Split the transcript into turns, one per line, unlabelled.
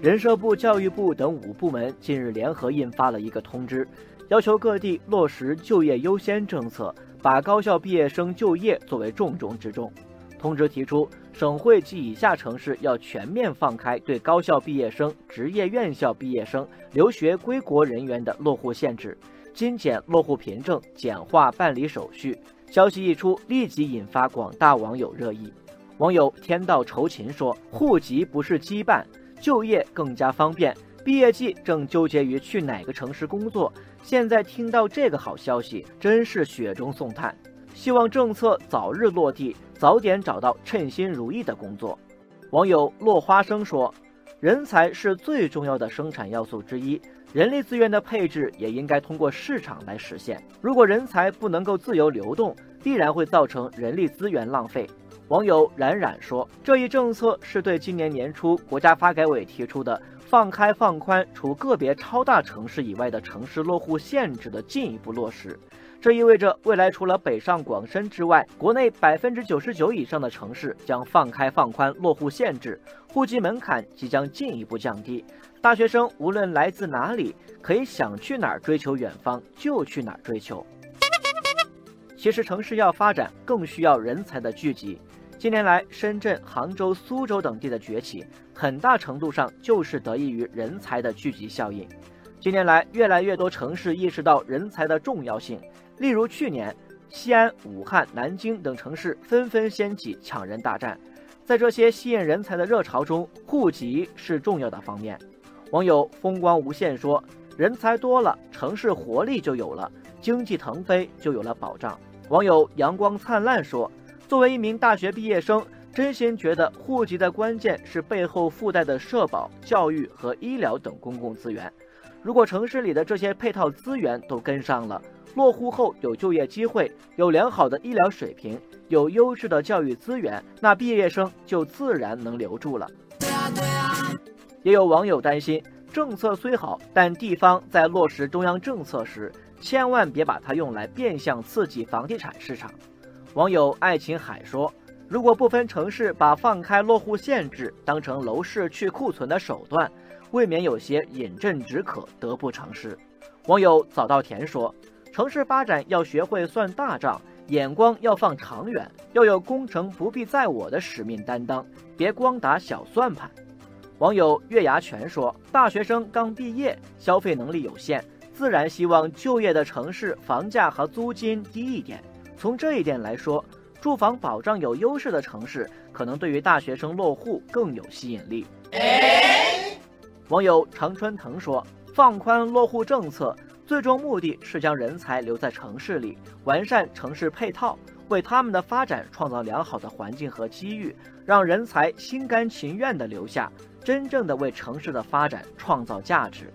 人社部、教育部等五部门近日联合印发了一个通知，要求各地落实就业优先政策，把高校毕业生就业作为重中之重。通知提出，省会及以下城市要全面放开对高校毕业生、职业院校毕业生、留学归国人员的落户限制，精简落户凭证，简化办理手续。消息一出，立即引发广大网友热议。网友天道酬勤说：“户籍不是羁绊，就业更加方便。毕业季正纠结于去哪个城市工作，现在听到这个好消息，真是雪中送炭。希望政策早日落地。”早点找到称心如意的工作。网友落花生说：“人才是最重要的生产要素之一，人力资源的配置也应该通过市场来实现。如果人才不能够自由流动，必然会造成人力资源浪费。”网友冉冉说：“这一政策是对今年年初国家发改委提出的放开放宽除个别超大城市以外的城市落户限制的进一步落实。”这意味着，未来除了北上广深之外，国内百分之九十九以上的城市将放开放宽落户限制，户籍门槛即将进一步降低。大学生无论来自哪里，可以想去哪儿追求远方就去哪儿追求。其实，城市要发展，更需要人才的聚集。近年来，深圳、杭州、苏州等地的崛起，很大程度上就是得益于人才的聚集效应。近年来，越来越多城市意识到人才的重要性。例如，去年，西安、武汉、南京等城市纷纷掀起抢人大战。在这些吸引人才的热潮中，户籍是重要的方面。网友风光无限说：“人才多了，城市活力就有了，经济腾飞就有了保障。”网友阳光灿烂说：“作为一名大学毕业生，真心觉得户籍的关键是背后附带的社保、教育和医疗等公共资源。如果城市里的这些配套资源都跟上了。”落户后有就业机会，有良好的医疗水平，有优质的教育资源，那毕业生就自然能留住了。也有网友担心，政策虽好，但地方在落实中央政策时，千万别把它用来变相刺激房地产市场。网友爱琴海说：“如果部分城市把放开落户限制当成楼市去库存的手段，未免有些饮鸩止渴，得不偿失。”网友早稻田说。城市发展要学会算大账，眼光要放长远，要有工程不必在我的使命担当，别光打小算盘。网友月牙泉说：“大学生刚毕业，消费能力有限，自然希望就业的城市房价和租金低一点。从这一点来说，住房保障有优势的城市，可能对于大学生落户更有吸引力。”网友常春藤说：“放宽落户政策。”最终目的是将人才留在城市里，完善城市配套，为他们的发展创造良好的环境和机遇，让人才心甘情愿地留下，真正的为城市的发展创造价值。